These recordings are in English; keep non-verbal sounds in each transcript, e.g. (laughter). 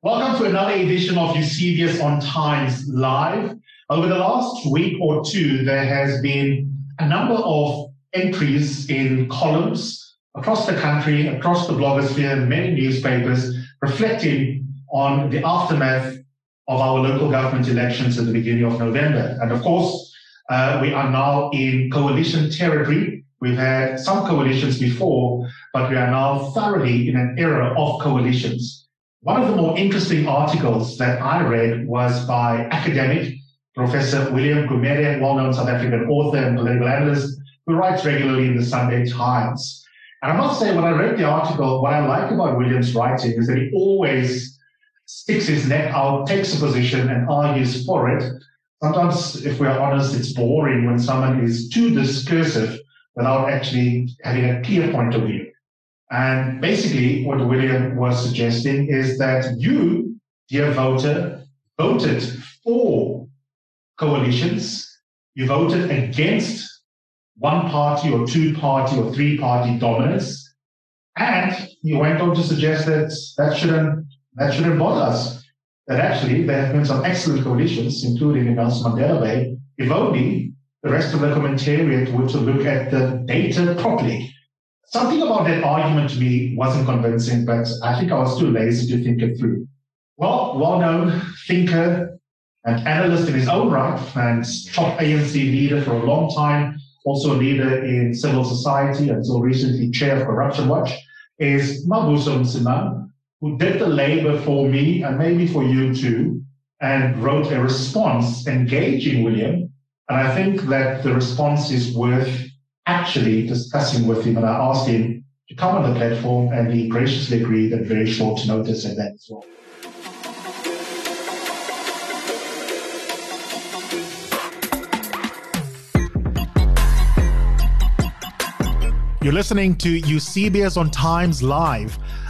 Welcome to another edition of Eusebius on Times Live. Over the last week or two, there has been a number of entries in columns across the country, across the blogosphere, many newspapers reflecting on the aftermath of our local government elections at the beginning of November. And of course, uh, we are now in coalition territory. We've had some coalitions before, but we are now thoroughly in an era of coalitions. One of the more interesting articles that I read was by academic Professor William Gumede, well-known South African author and political analyst, who writes regularly in the Sunday Times. And I must say, when I read the article, what I like about William's writing is that he always sticks his neck out, takes a position, and argues for it. Sometimes, if we're honest, it's boring when someone is too discursive without actually having a clear point of view. And basically, what William was suggesting is that you, dear voter, voted for coalitions. You voted against one party or two party or three party dominance. And you went on to suggest that that shouldn't, that shouldn't bother us. That actually there have been some excellent coalitions, including in Nelson Mandela Bay, if only the rest of the commentariat were to look at the data properly Something about that argument to me wasn't convincing, but I think I was too lazy to think it through. Well, well-known thinker and analyst in his own right, and top ANC leader for a long time, also a leader in civil society until recently chair of Corruption Watch, is Mavuso Msimang, who did the labor for me and maybe for you too, and wrote a response engaging William. And I think that the response is worth actually discussing with him, and I asked him to come on the platform, and he graciously agreed at very short notice and that as well. You're listening to Eusebius on Times Live.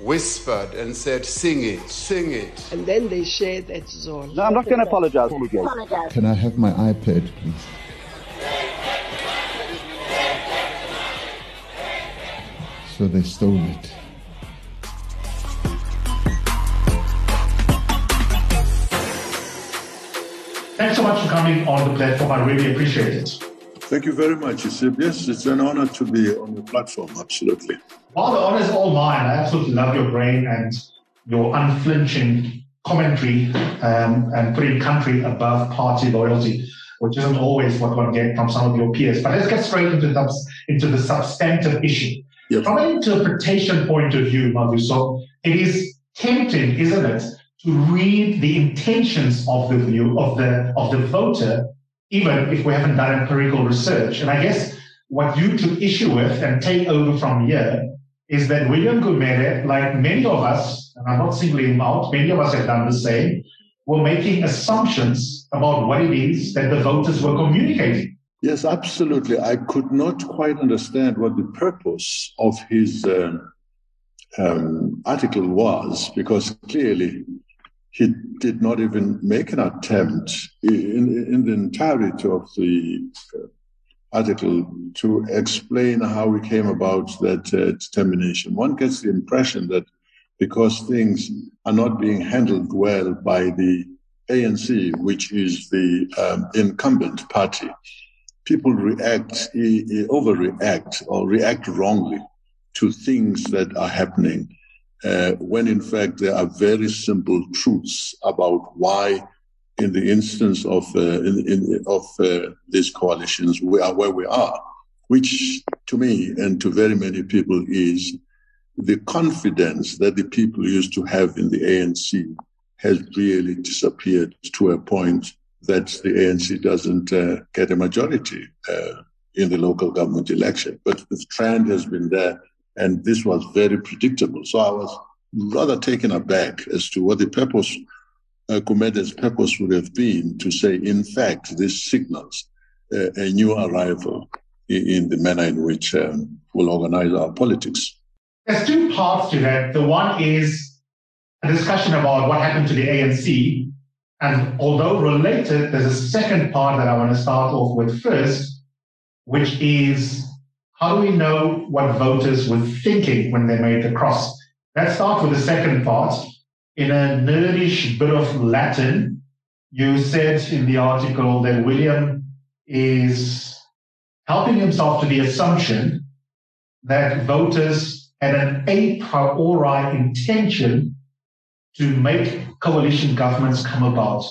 whispered and said, Sing it, sing it. And then they shared that zone. No, I'm not going to apologize. Can I have my iPad, please? So they stole it. Thanks so much for coming on the platform. I really appreciate it. Thank you very much, Yusuf. Yes, it's an honor to be on the platform, absolutely. Well, the honor is all mine. I absolutely love your brain and your unflinching commentary um, and putting country above party loyalty, which isn't always what one gets from some of your peers. But let's get straight into the, into the substantive issue. Yep. From an interpretation point of view, Mavuso, it is tempting, isn't it, to read the intentions of the view of the of the voter, even if we haven't done empirical research. And I guess what you took issue with and take over from here is that William Gumede, like many of us, and I'm not singling him out, many of us have done the same, were making assumptions about what it is that the voters were communicating. Yes, absolutely. I could not quite understand what the purpose of his uh, um, article was, because clearly he did not even make an attempt in, in the entirety of the uh, article to explain how we came about that uh, determination. One gets the impression that because things are not being handled well by the ANC, which is the um, incumbent party, people react, overreact, or react wrongly to things that are happening, uh, when in fact there are very simple truths about why in the instance of uh, in, in, of uh, these coalitions, we are where we are, which to me and to very many people is the confidence that the people used to have in the ANC has really disappeared to a point that the ANC doesn't uh, get a majority uh, in the local government election. But the trend has been there, and this was very predictable. So I was rather taken aback as to what the purpose uh, Gumede's purpose would have been to say, in fact, this signals uh, a new arrival in, in, the manner in which um, we'll organize our politics. There's two parts to that. The one is a discussion about what happened to the ANC. And although related, there's a second part that I want to start off with first, which is how do we know what voters were thinking when they made the cross? Let's start with the second part. In a nerdish bit of Latin, you said in the article that William is helping himself to the assumption that voters had an a priori intention to make coalition governments come about.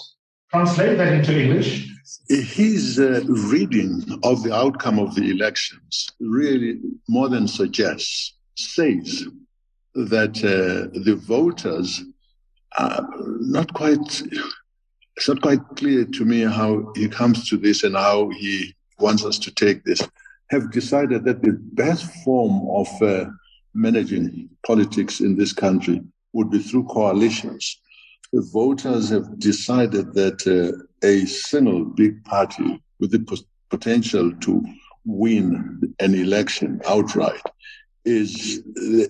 Translate that into English. His uh, reading of the outcome of the elections really more than suggests, says that uh, the voters are not quite, it's not quite clear to me how he comes to this and how he wants us to take this, have decided that the best form of uh, managing politics in this country would be through coalitions. The voters have decided that uh, a single big party with the potential to win an election outright is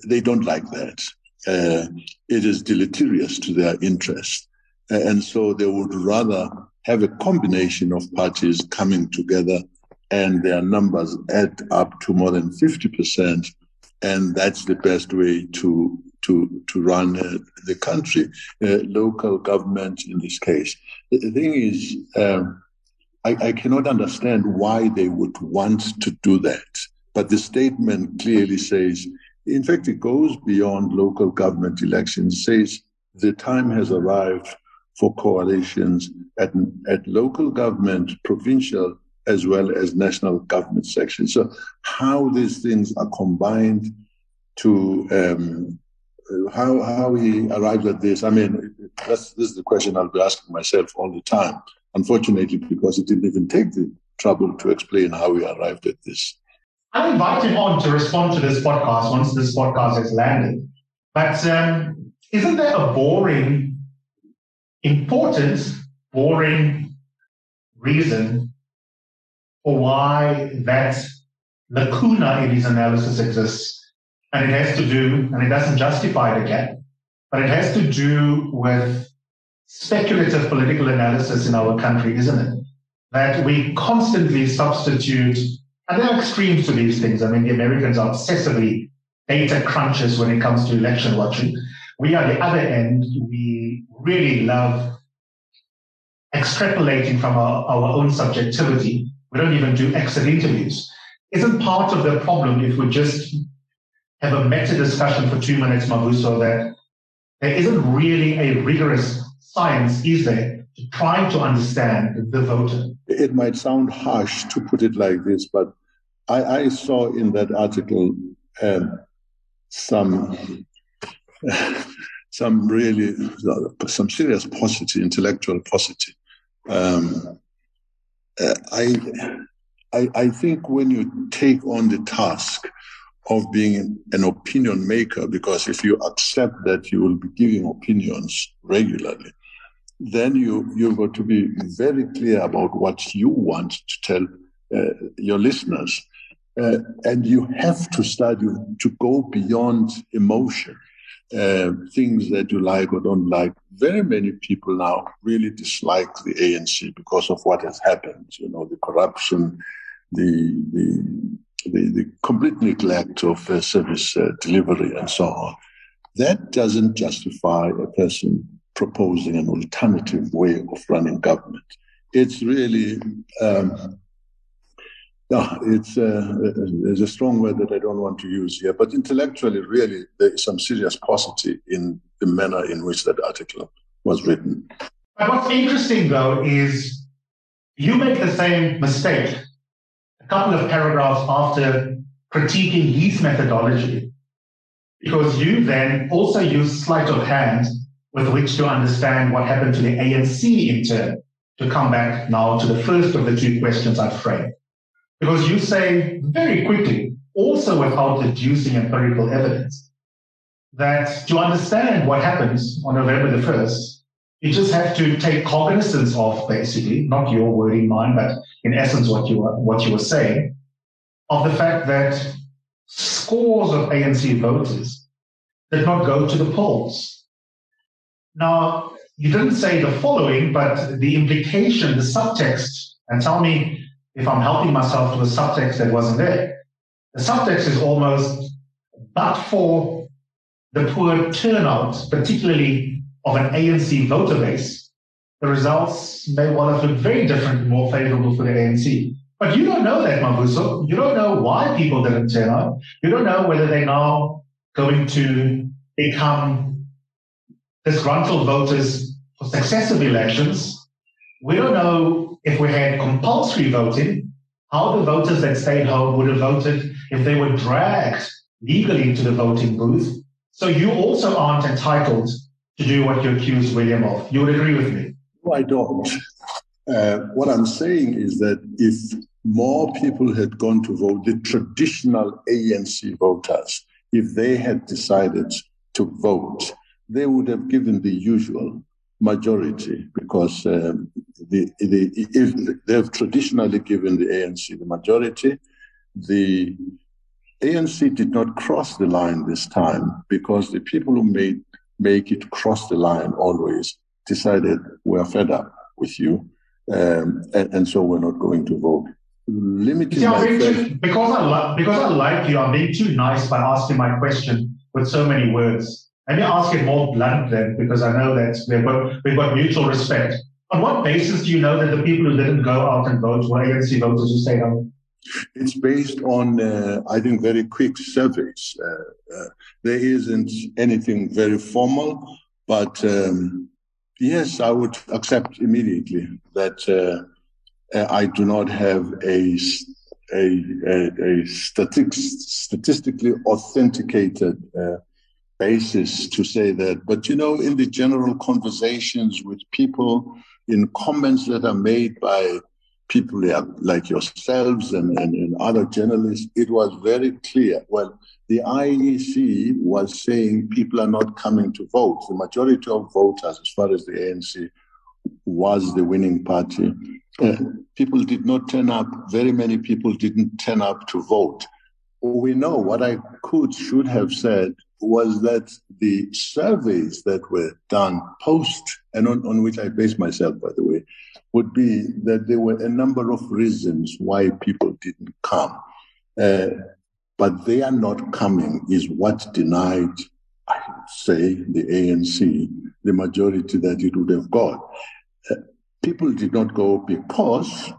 they don't like that. Uh, it is deleterious to their interest. And so they would rather have a combination of parties coming together and their numbers add up to more than 50%. And that's the best way to to to run uh, the country, uh, local government in this case. The thing is, um, I, I, cannot understand why they would want to do that. But the statement clearly says, in fact, it goes beyond local government elections. Says the time has arrived for coalitions at at local government, provincial as well as national government sections. So how these things are combined to um, how how he arrived at this. I mean, that's this is the question I'll be asking myself all the time. Unfortunately, because he didn't even take the trouble to explain how he arrived at this. I'll invite him on to respond to this podcast once this podcast has landed. But um, isn't there a boring, important, boring reason for why that lacuna in his analysis exists? And it has to do, and it doesn't justify it again, but it has to do with speculative political analysis in our country, isn't it? That we constantly substitute, and there are extremes to these things. I mean, the Americans are obsessively data crunchers when it comes to election watching. We are the other end. We really love extrapolating from our, our own subjectivity. We don't even do exit interviews. Isn't part of the problem if we just have a meta discussion for two minutes, Mavuso, that there isn't really a rigorous science, is there, to trying to understand the voter? It might sound harsh to put it like this, but I, I saw in that article um, some (laughs) some really some serious paucity, intellectual paucity. Um, uh, I, I I think when you take on the task of being an opinion maker, because if you accept that you will be giving opinions regularly, then you, you've got to be very clear about what you want to tell uh, your listeners. Uh, and you have to start to go beyond emotion, uh, things that you like or don't like. Very many people now really dislike the ANC because of what has happened. You know, the corruption, the the the, the complete neglect of uh, service uh, delivery and so on, that doesn't justify a person proposing an alternative way of running government. It's really, um, yeah, it's uh, there's a strong word that I don't want to use here, but intellectually, really, there is some serious paucity in the manner in which that article was written. But what's interesting, though, is you make the same mistake couple of paragraphs after critiquing his methodology, because you then also use sleight of hand with which to understand what happened to the ANC in turn, to come back now to the first of the two questions I framed. Because you say very quickly, also without deducing empirical evidence, that to understand what happens on November the 1st, you just have to take cognizance of basically, not your wording mine, but in essence what you were what you were saying, of the fact that scores of ANC voters did not go to the polls. Now, you didn't say the following, but the implication, the subtext, and tell me if I'm helping myself to a subtext that wasn't there. The subtext is almost, but for the poor turnout, particularly of an ANC voter base, the results may well have looked very different more favorable for the ANC. But you don't know that, Mavuso. You don't know why people didn't turn out. You don't know whether they're now going to become disgruntled voters for successive elections. We don't know if we had compulsory voting, how the voters that stayed home would have voted if they were dragged legally into the voting booth. So you also aren't entitled to do what you accuse William of. You would agree with me? No, I don't. Uh, what I'm saying is that if more people had gone to vote, the traditional ANC voters, if they had decided to vote, they would have given the usual majority because um, the, the, if they have traditionally given the ANC the majority. The ANC did not cross the line this time because the people who made make it cross the line always decided we're fed up with you, um, and, and, so we're not going to vote limiting yeah, too, because I like because I like you, I'm being too nice by asking my question with so many words. Let me ask it more blunt then, because I know that we've got we've got mutual respect. On what basis do you know that the people who didn't go out and vote were ANC voters who stayed home? It's based on, uh, I think, very quick surveys. Uh, uh, there isn't anything very formal, but um, yes, I would accept immediately that uh, uh, I do not have a a, a, a statistically authenticated uh, basis to say that. But you know, in the general conversations with people, in comments that are made by people like yourselves and, and, and other journalists, it was very clear. Well, the IEC was saying people are not coming to vote. The majority of voters, as far as the ANC was the winning party. Uh, people did not turn up. Very many people didn't turn up to vote. We know what I could, should have said was that the surveys that were done post, and on, on which I base myself, by the way, would be that there were a number of reasons why people didn't come. Uh, but they are not coming is what denied, I would say, the ANC the majority that it would have got. Uh, people did not go because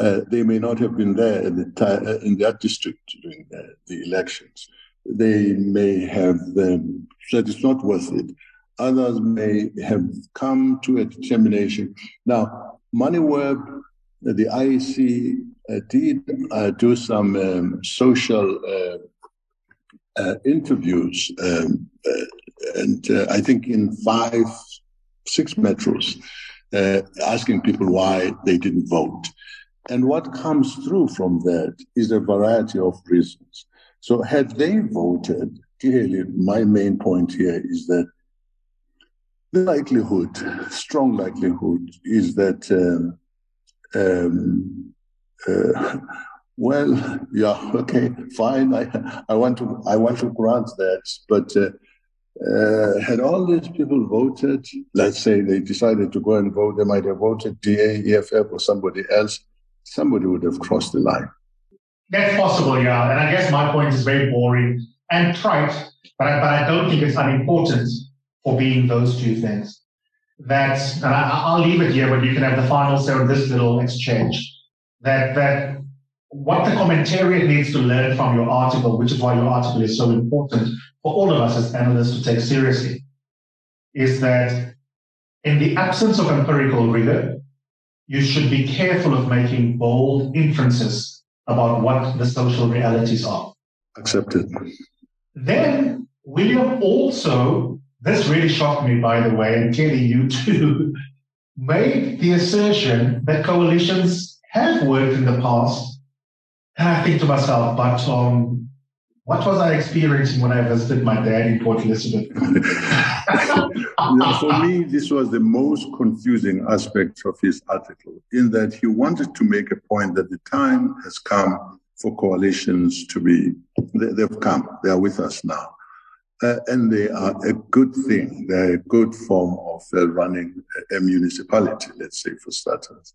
uh, they may not have been there the uh, in that district during the, the, elections. They may have um, said it's not worth it. Others may have come to a determination. Now, MoneyWeb, the IEC uh, did uh, do some um, social uh, interviews um, and uh, I think in five, six metros, uh, asking people why they didn't vote. And what comes through from that is a variety of reasons. So had they voted, clearly my main point here is that the likelihood, strong likelihood, is that um, um, uh, well, yeah, okay, fine. I, I want to I want to grant that, but uh, uh, had all these people voted, let's say they decided to go and vote, they might have voted DA, EFF, or somebody else, somebody would have crossed the line. That's possible, yeah. And I guess my point is very boring and trite, but I, but I don't think it's unimportant for being those two things. That, and I, will leave it here, but you can have the final say on this little exchange. That, that what the commentariat needs to learn from your article, which is why your article is so important for all of us as analysts to take seriously, is that in the absence of empirical rigor, you should be careful of making bold inferences about what the social realities are. Accepted. Then William also, this really shocked me, by the way, and clearly you too, (laughs) made the assertion that coalitions have worked in the past and I think to myself, but um, what was I experiencing when I visited my dad in Port Elizabeth? (laughs) For me, this was the most confusing aspect of his article, in that he wanted to make a point that the time has come for coalitions to be, they, have come, they are with us now. Uh, and they are a good thing. They're a good form of uh, running a, a municipality, let's say, for starters.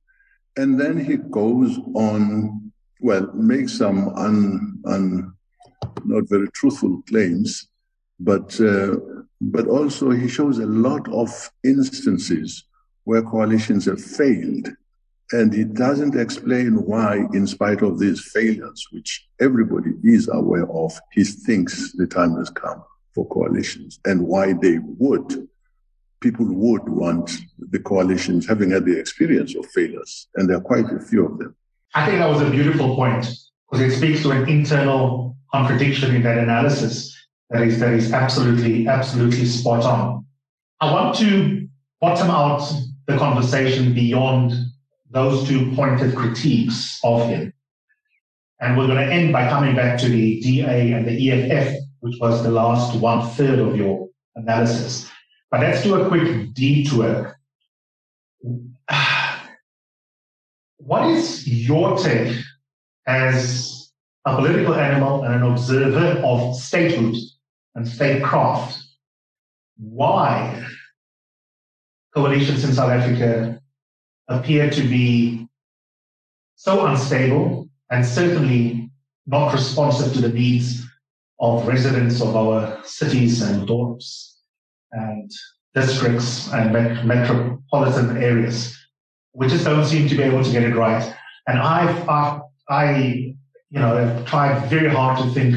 And then he goes on, well, makes some un, un, not very truthful claims, but uh, but also he shows a lot of instances where coalitions have failed, and he doesn't explain why, in spite of these failures, which everybody is aware of, he thinks the time has come for coalitions, and why they would people would want the coalitions having had the experience of failures, and there are quite a few of them. I think that was a beautiful point because it speaks to an internal contradiction in that analysis that is that is absolutely absolutely spot on. I want to bottom out the conversation beyond those two pointed critiques of him. And we're going to end by coming back to the DA and the EFF, which was the last one third of your analysis. But let's do a quick detour. (sighs) What is your take as a political animal and an observer of statehood and statecraft? Why coalitions in South Africa appear to be so unstable and certainly not responsive to the needs of residents of our cities and dorps and districts and metropolitan areas. We just don't seem to be able to get it right. And I've I, you know, have tried very hard to think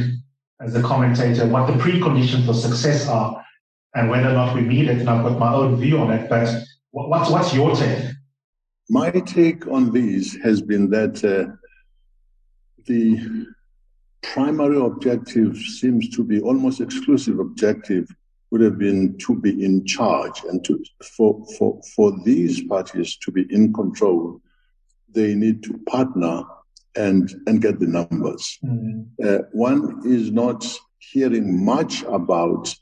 as a commentator what the preconditions for success are and whether or not we meet it. And I've got my own view on it. But what's what's your take? My take on these has been that uh, the primary objective seems to be almost exclusive objective would have been to be in charge and to for for for these parties to be in control they need to partner and and get the numbers mm-hmm. uh, one is not hearing much about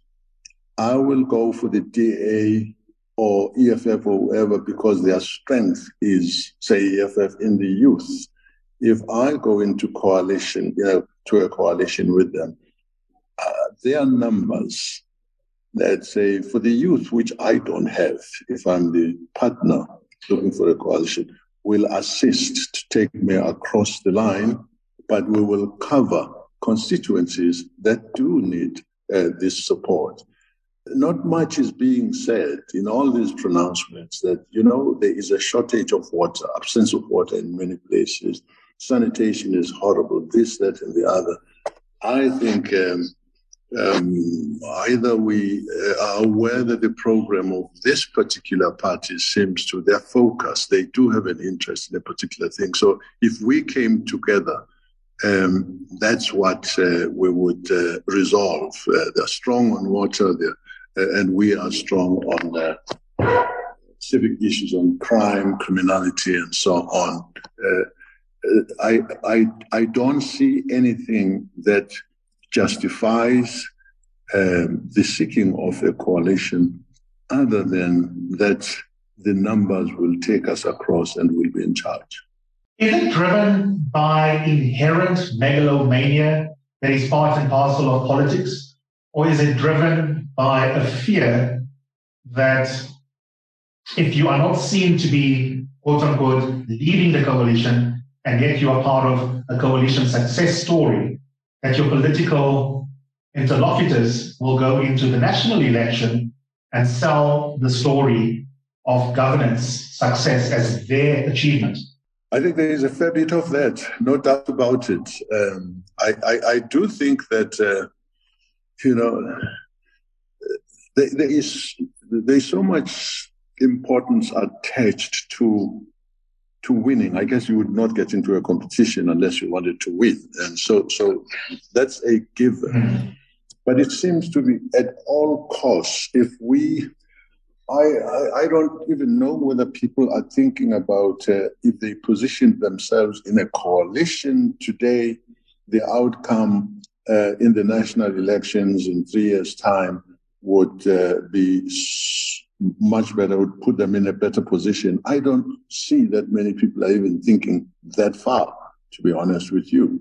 i will go for the da or eff or whoever because their strength is say eff in the youth if i go into coalition you know to a coalition with them uh, their numbers let's say, for the youth, which I don't have, if I'm the partner looking for a coalition, will assist to take me across the line, but we will cover constituencies that do need uh, this support. Not much is being said in all these pronouncements that, you know, there is a shortage of water, absence of water in many places. Sanitation is horrible, this, that, and the other. I think um, um, either we uh, are aware that the program of this particular party seems to their focus, they do have an interest in a particular thing. So if we came together, um, that's what uh, we would uh, resolve. Uh, they're strong on water, uh, and we are strong on civic issues, on crime, criminality, and so on. Uh, I, I, I don't see anything that justifies um, the seeking of a coalition other than that the numbers will take us across and we'll be in charge. Is it driven by inherent megalomania that is part and parcel of politics? Or is it driven by a fear that if you are not seen to be, quote unquote, leading the coalition, and yet you are part of a coalition success story, that your political interlocutors will go into the national election and sell the story of governance success as their achievement. I think there is a fair bit of that, no doubt about it. Um, I, I, I, do think that, uh, you know, there, there is there's so much importance attached to to winning. I guess you would not get into a competition unless you wanted to win. And so, so that's a given. But it seems to be at all costs, if we, I, I, I don't even know whether people are thinking about uh, if they position themselves in a coalition today, the outcome uh, in the national elections in three years' time would uh, be much better, would put them in a better position. I don't see that many people are even thinking that far, to be honest with you.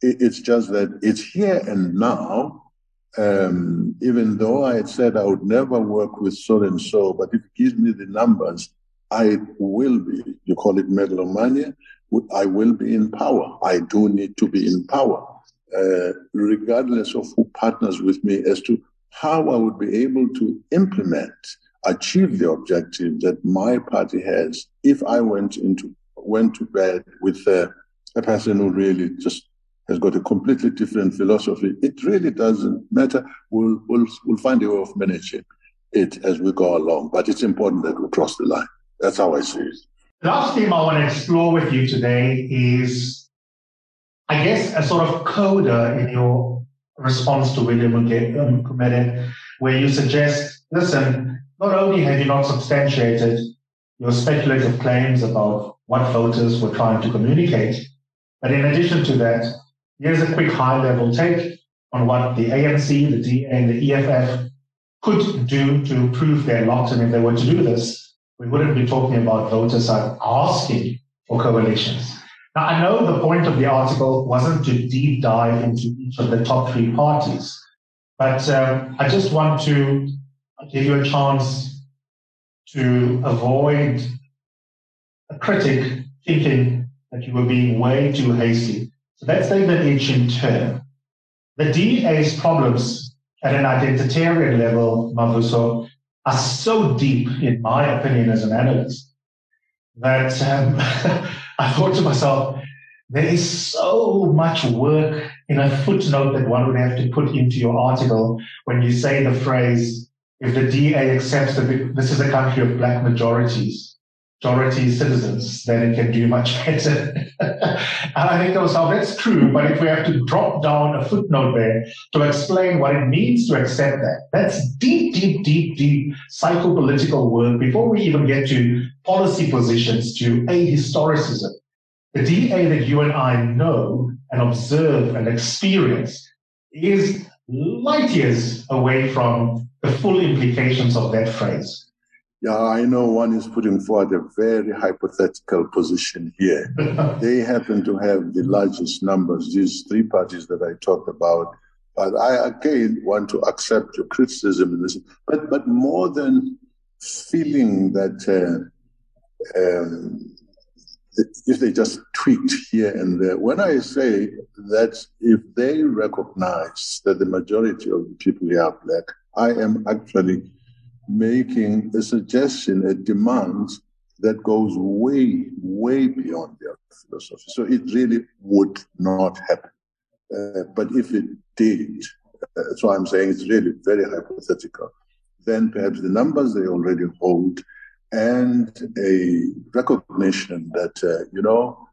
It's just that it's here and now. Um, even though I had said I would never work with so and so, but if it gives me the numbers, I will be. You call it megalomania. I will be in power. I do need to be in power, uh, regardless of who partners with me as to how I would be able to implement, achieve the objective that my party has if I went into went to bed with uh, a person who really just has got a completely different philosophy. It really doesn't matter. We'll, we'll, we'll find a way of managing it as we go along. But it's important that we cross the line. That's how I see it. The last theme I want to explore with you today is, I guess, a sort of coda in your response to William Gumede, where you suggest, listen, not only have you not substantiated your speculative claims about what voters were trying to communicate, but in addition to that, here's a quick high level take on what the ANC, the DA, and the EFF could do to prove their lot. And if they were to do this, we wouldn't be talking about voters asking for coalitions. Now, I know the point of the article wasn't to deep dive into each of the top three parties, but um, I just want to give you a chance to avoid a critic thinking that you were being way too hasty. So let's take that each in turn. The DA's problems at an identitarian level, Mavuso, are so deep, in my opinion, as an analyst, that um, (laughs) I thought to myself, there is so much work in a footnote that one would have to put into your article when you say the phrase, if the DA accepts that this is a country of black majorities, majority citizens, then it can do much (laughs) better. and I think to myself, that's true, but if we have to drop down a footnote there to explain what it means to accept that, that's deep, deep, deep, deep psychopolitical work before we even get to policy positions, to ahistoricism. The DA that you and I know and observe and experience is light years away from the full implications of that phrase. Yeah, I know one is putting forward a very hypothetical position here. (laughs) they happen to have the largest numbers, these three parties that I talked about. But I again want to accept your criticism in this. But but more than feeling that uh, um, if they just tweaked here and there, when I say that if they recognize that the majority of the people here are black, I am actually making a suggestion, a demand that goes way, way beyond their philosophy. So it really would not happen. Uh, but if it did, uh, why I'm saying it's really very hypothetical, then perhaps the numbers they already hold and a recognition that, uh, you know,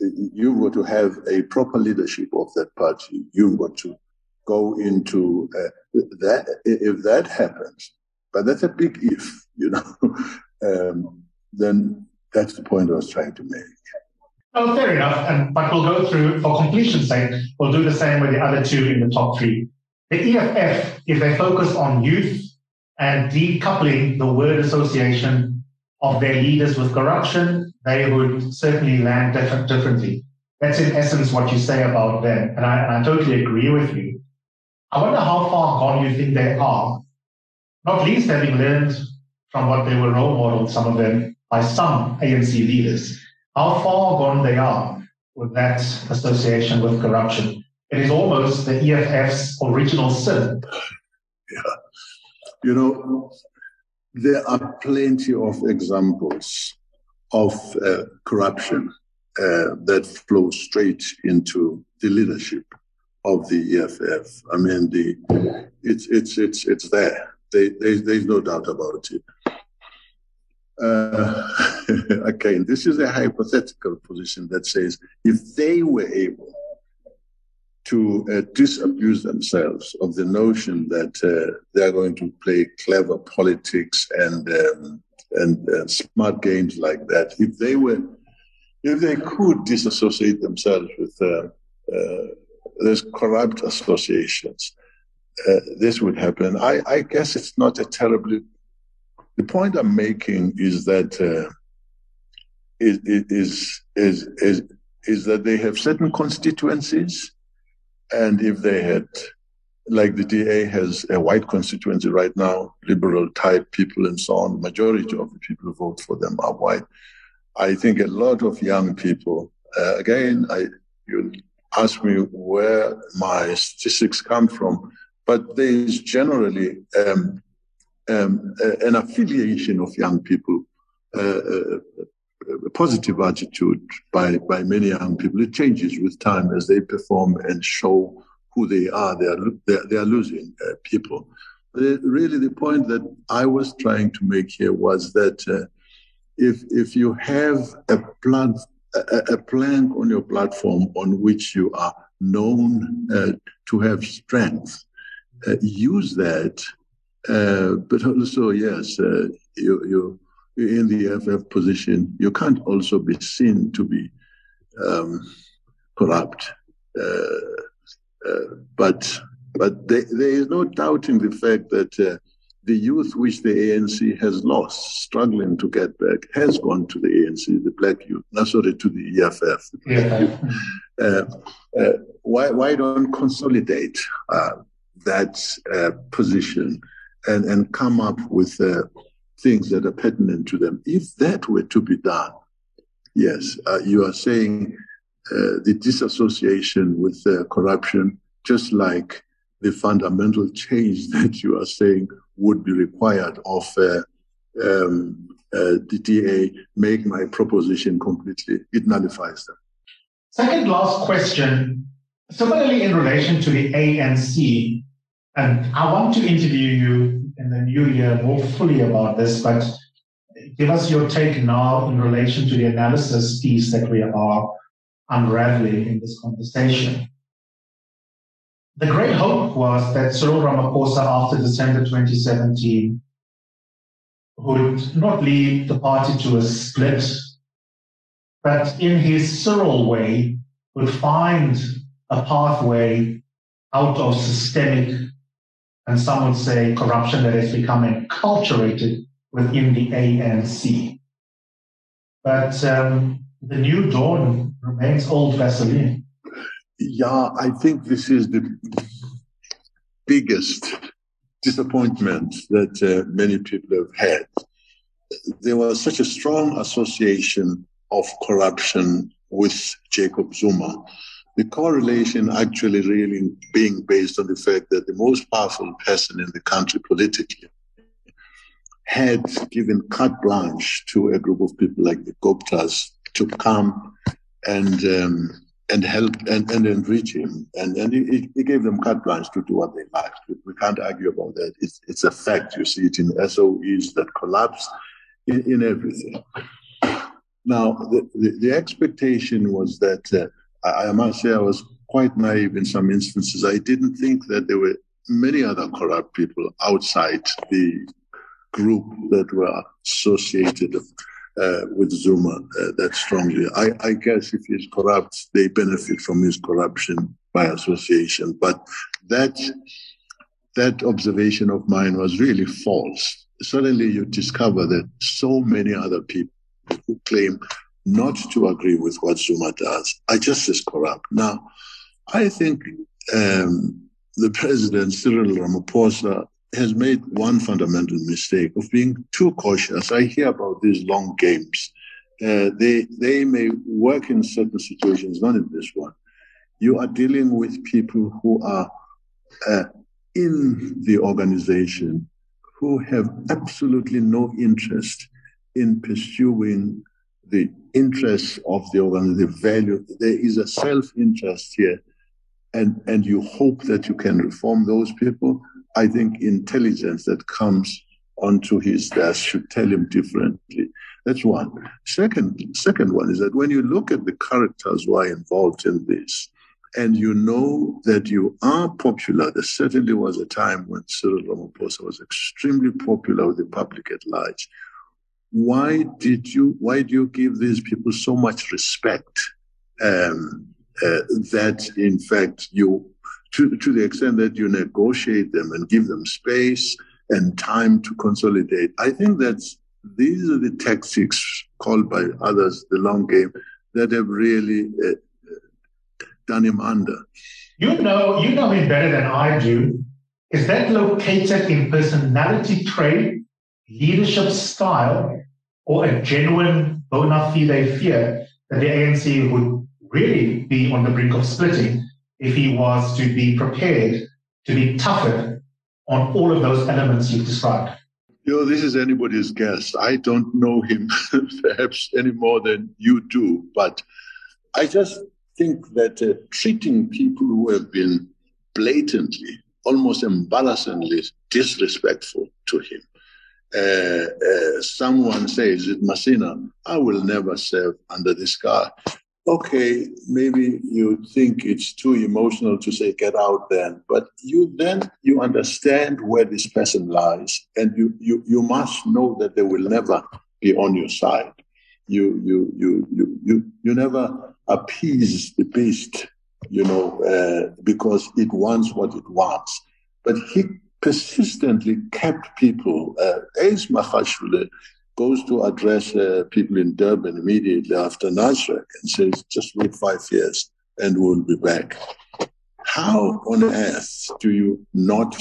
you've got to have a proper leadership of that party. You've got to go into uh, that. If that happens, but that's a big if, you know. (laughs) um, then that's the point I was trying to make. Oh, fair enough. And but we'll go through for completion's sake. We'll do the same with the other two in the top three. The EFF, if they focus on youth and decoupling the word association of their leaders with corruption, they would certainly land different, differently. That's in essence what you say about them, and I, and I totally agree with you. I wonder how far gone you think they are not least having learned from what they were role modeled, some of them, by some ANC leaders, how far gone they are with that association with corruption. It is almost the EFF's original sin. Yeah. You know, there are plenty of examples of uh, corruption uh, that flow straight into the leadership of the EFF. I mean, the it's it's it's it's there. They, they, there's no doubt about it. Uh, (laughs) again, this is a hypothetical position that says if they were able to uh, disabuse themselves of the notion that uh, they're going to play clever politics and um, and uh, smart games like that, if they were, if they could disassociate themselves with uh, corrupt associations, uh, this would happen. I, I, guess it's not a terribly. The point I'm making is that uh, is, is is is is that they have certain constituencies, and if they had, like the DA has a white constituency right now, liberal type people and so on. Majority of the people who vote for them are white. I think a lot of young people. Uh, again, I you ask me where my statistics come from but there is generally um, um, an affiliation of young people, uh, uh, a positive attitude by, by many young people. It changes with time as they perform and show who they are. They are, they are, they are losing uh, people. But really, the point that I was trying to make here was that uh, if, if you have a plan, a, a plank on your platform on which you are known uh, to have strength, uh, use that. Uh, but also, yes, uh, you, you, in the EFF position, you can't also be seen to be um, corrupt. but but there, there is no doubting the fact that the youth which the ANC has lost, struggling to get back, has gone to the ANC, the black youth, no, sorry, to the EFF. Yeah. Uh, uh, why, why don't consolidate uh, that uh, position and, and come up with uh, things that are pertinent to them. If that were to be done, yes, uh, you are saying uh, the disassociation with uh, corruption, just like the fundamental (laughs) change that you are saying would be required of uh, um, the DA, make my proposition completely, it nullifies them. Second last question. Similarly, in relation to the ANC, and I want to interview you in the new year more fully about this, but give us your take now in relation to the analysis piece that we are unraveling in this conversation. The great hope was that Cyril Ramaphosa, after December 2017, would not lead the party to a split, but in his Cyril way, would find a pathway out of systemic and some would say corruption that has become enculturated within the ANC. But um, the new dawn remains old Vaseline. Yeah, I think this is the biggest disappointment that uh, many people have had. There was such a strong association of corruption with Jacob Zuma the correlation actually really being based on the fact that the most powerful person in the country politically had given carte blanche to a group of people like the Guptas to come and um, and help and, and enrich him. And, and he, he, gave them carte blanche to do what they liked. We, can't argue about that. It's, it's a fact. You see it in SOEs that collapse in, in everything. Now, the, the, the, expectation was that uh, I, I must say I was quite naive in some instances. I didn't think that there were many other corrupt people outside the group that were associated uh, with Zuma uh, that strongly. I, I, guess if he's corrupt, they benefit from his corruption by association. But that that observation of mine was really false. Suddenly, you discover that so many other people who claim not to agree with what Zuma does are just as corrupt. Now, I think um, the president, Cyril Ramaphosa, has made one fundamental mistake of being too cautious. I hear about these long games. Uh, they they may work in certain situations, not in this one. You are dealing with people who are uh, in the organization who have absolutely no interest in pursuing the interests of the organization, the value. There is a self-interest here, and and you hope that you can reform those people. I think intelligence that comes onto his desk should tell him differently. That's one. Second, second one is that when you look at the characters who are involved in this, and you know that you are popular, there certainly was a time when Cyril Ramaphosa was extremely popular with the public at large why did you why do you give these people so much respect um, uh, that in fact you to, to the extent that you negotiate them and give them space and time to consolidate. I think that's these are the tactics called by others the long game that have really uh, done him under. You know, you know him better than I do. Is that located in personality trait, leadership style, or a genuine bona fide fear that the ANC would really be on the brink of splitting if he was to be prepared to be tougher on all of those elements you've described? You know, this is anybody's guess. I don't know him (laughs) perhaps any more than you do, but I just think that uh, treating people who have been blatantly, almost embarrassingly disrespectful to him. Uh, uh, someone says, Masina, I will never serve under this guy okay, maybe you think it's too emotional to say get out then, but you then you understand where this person lies, and you you you must know that they will never be on your side. You you you you you you never appease the beast, you know, uh, because it wants what it wants. But he persistently kept people. Uh, goes to address uh, people in Durban immediately after Nasrec and says, just wait five years and we'll be back. How on earth do you not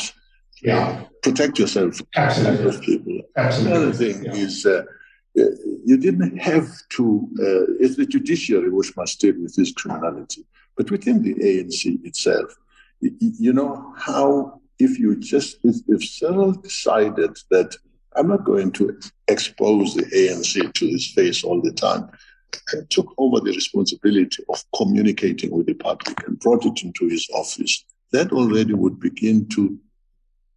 yeah. protect yourself from those people? Absolutely. Another thing yeah. is uh, you didn't have to, uh, it's the judiciary which must deal with this criminality. But within the ANC itself, you, you know how if you just, if, if Cyril decided that I'm not going to expose the ANC to his face all the time. And took over the responsibility of communicating with the public and brought it into his office. That already would begin to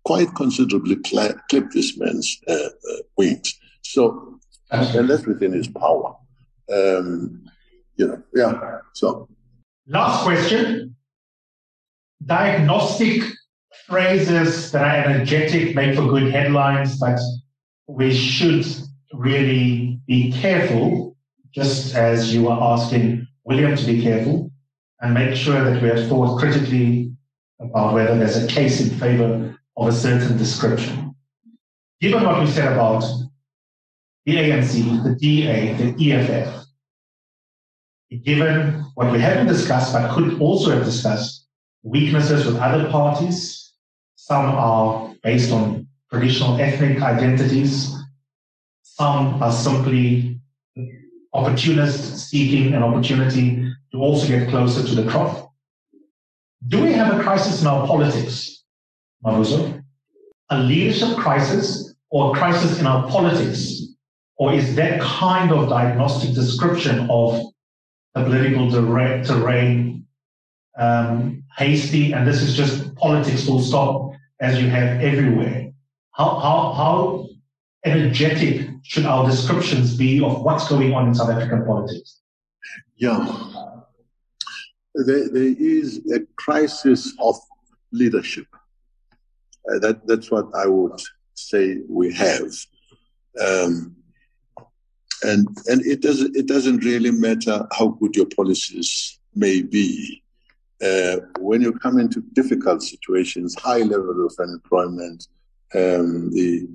quite considerably cl- clip this man's uh, uh, wings. So, and that's within his power. Um, you know, yeah. So, last question. Diagnostic phrases that are energetic make for good headlines, but we should really be careful, just as you are asking William to be careful, and make sure that we have thought critically about whether there's a case in favor of a certain description. Given what we said about the ANC, the DA, the EFF, given what we haven't discussed but could also have discussed, weaknesses with other parties, some are based on traditional ethnic identities. Some are simply opportunists seeking an opportunity to also get closer to the crop. Do we have a crisis in our politics, Mavuso? A leadership crisis or a crisis in our politics? Or is that kind of diagnostic description of the political terrain um, hasty and this is just politics full stop as you have everywhere? How, how, how energetic should our descriptions be of what's going on in South African politics? Yeah. There, there is a crisis of leadership. Uh, that, that's what I would say we have. Um, and and it doesn't it doesn't really matter how good your policies may be. Uh, when you come into difficult situations, high level of unemployment, um, the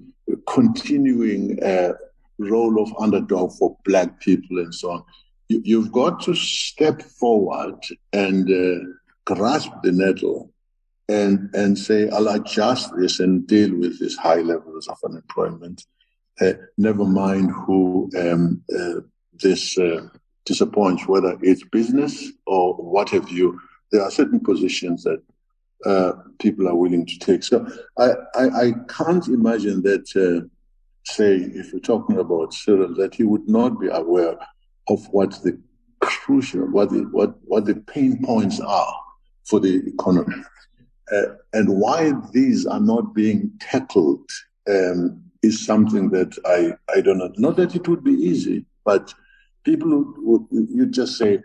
continuing uh, role of underdog for black people and so on. You, have got to step forward and uh, grasp the nettle and, and say, I'll adjust this and deal with these high levels of unemployment. Uh, never mind who um, uh, this uh, disappoints, whether it's business or what have you. There are certain positions that uh, people are willing to take. So I, I, I can't imagine that, uh, say, if we're talking about Cyril, that he would not be aware of what the crucial, what the, what, what the pain points are for the economy. Uh, and why these are not being tackled um, is something that I, I don't know. Not that it would be easy, but people would, would you just say,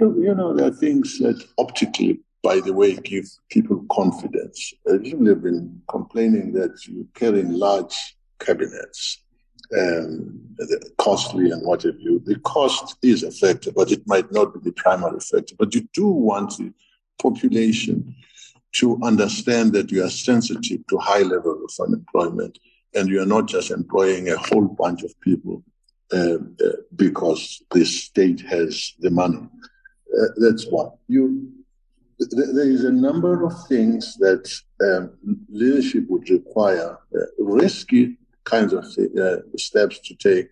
you know, there are things that optically by the way, give people confidence. Uh, people have been complaining that you're carrying large cabinets, um, costly and what have you. The cost is a factor, but it might not be the primary factor. But you do want the population to understand that you are sensitive to high level of unemployment and you are not just employing a whole bunch of people uh, uh, because the state has the money. Uh, that's one. You, there is a number of things that um, leadership would require, uh, risky kinds of uh, steps to take,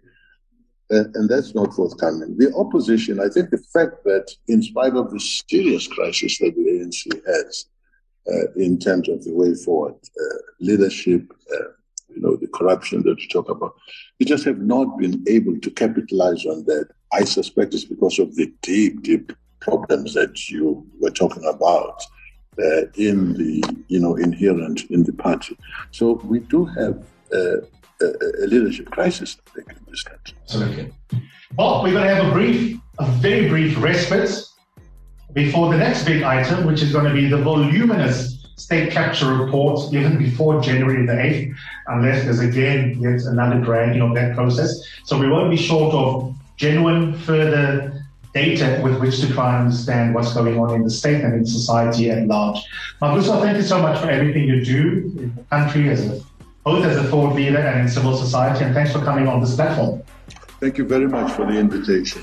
uh, and that's not forthcoming. The opposition, I think the fact that in spite of the serious crisis that the ANC has, uh, in terms of the way forward, uh, leadership, uh, you know, the corruption that you talk about. We just have not been able to capitalize on that. I suspect it's because of the deep, deep problems that you were talking about uh, in the, you know, inherent in the party. So we do have uh, a, a, leadership crisis, I think, in this country. Absolutely. Well, we're going to have a brief, a very brief respite before the next big item, which is going to be the voluminous state capture report even before January the 8th, unless there's again yet another dragging of that process. So we won't be short of genuine further data with which to try and understand what's going on in the state and in society at large. Mavuso, thank you so much for everything you do in the country as a both as a thought leader and in civil society, and thanks for coming on this platform. Thank you very much for the invitation.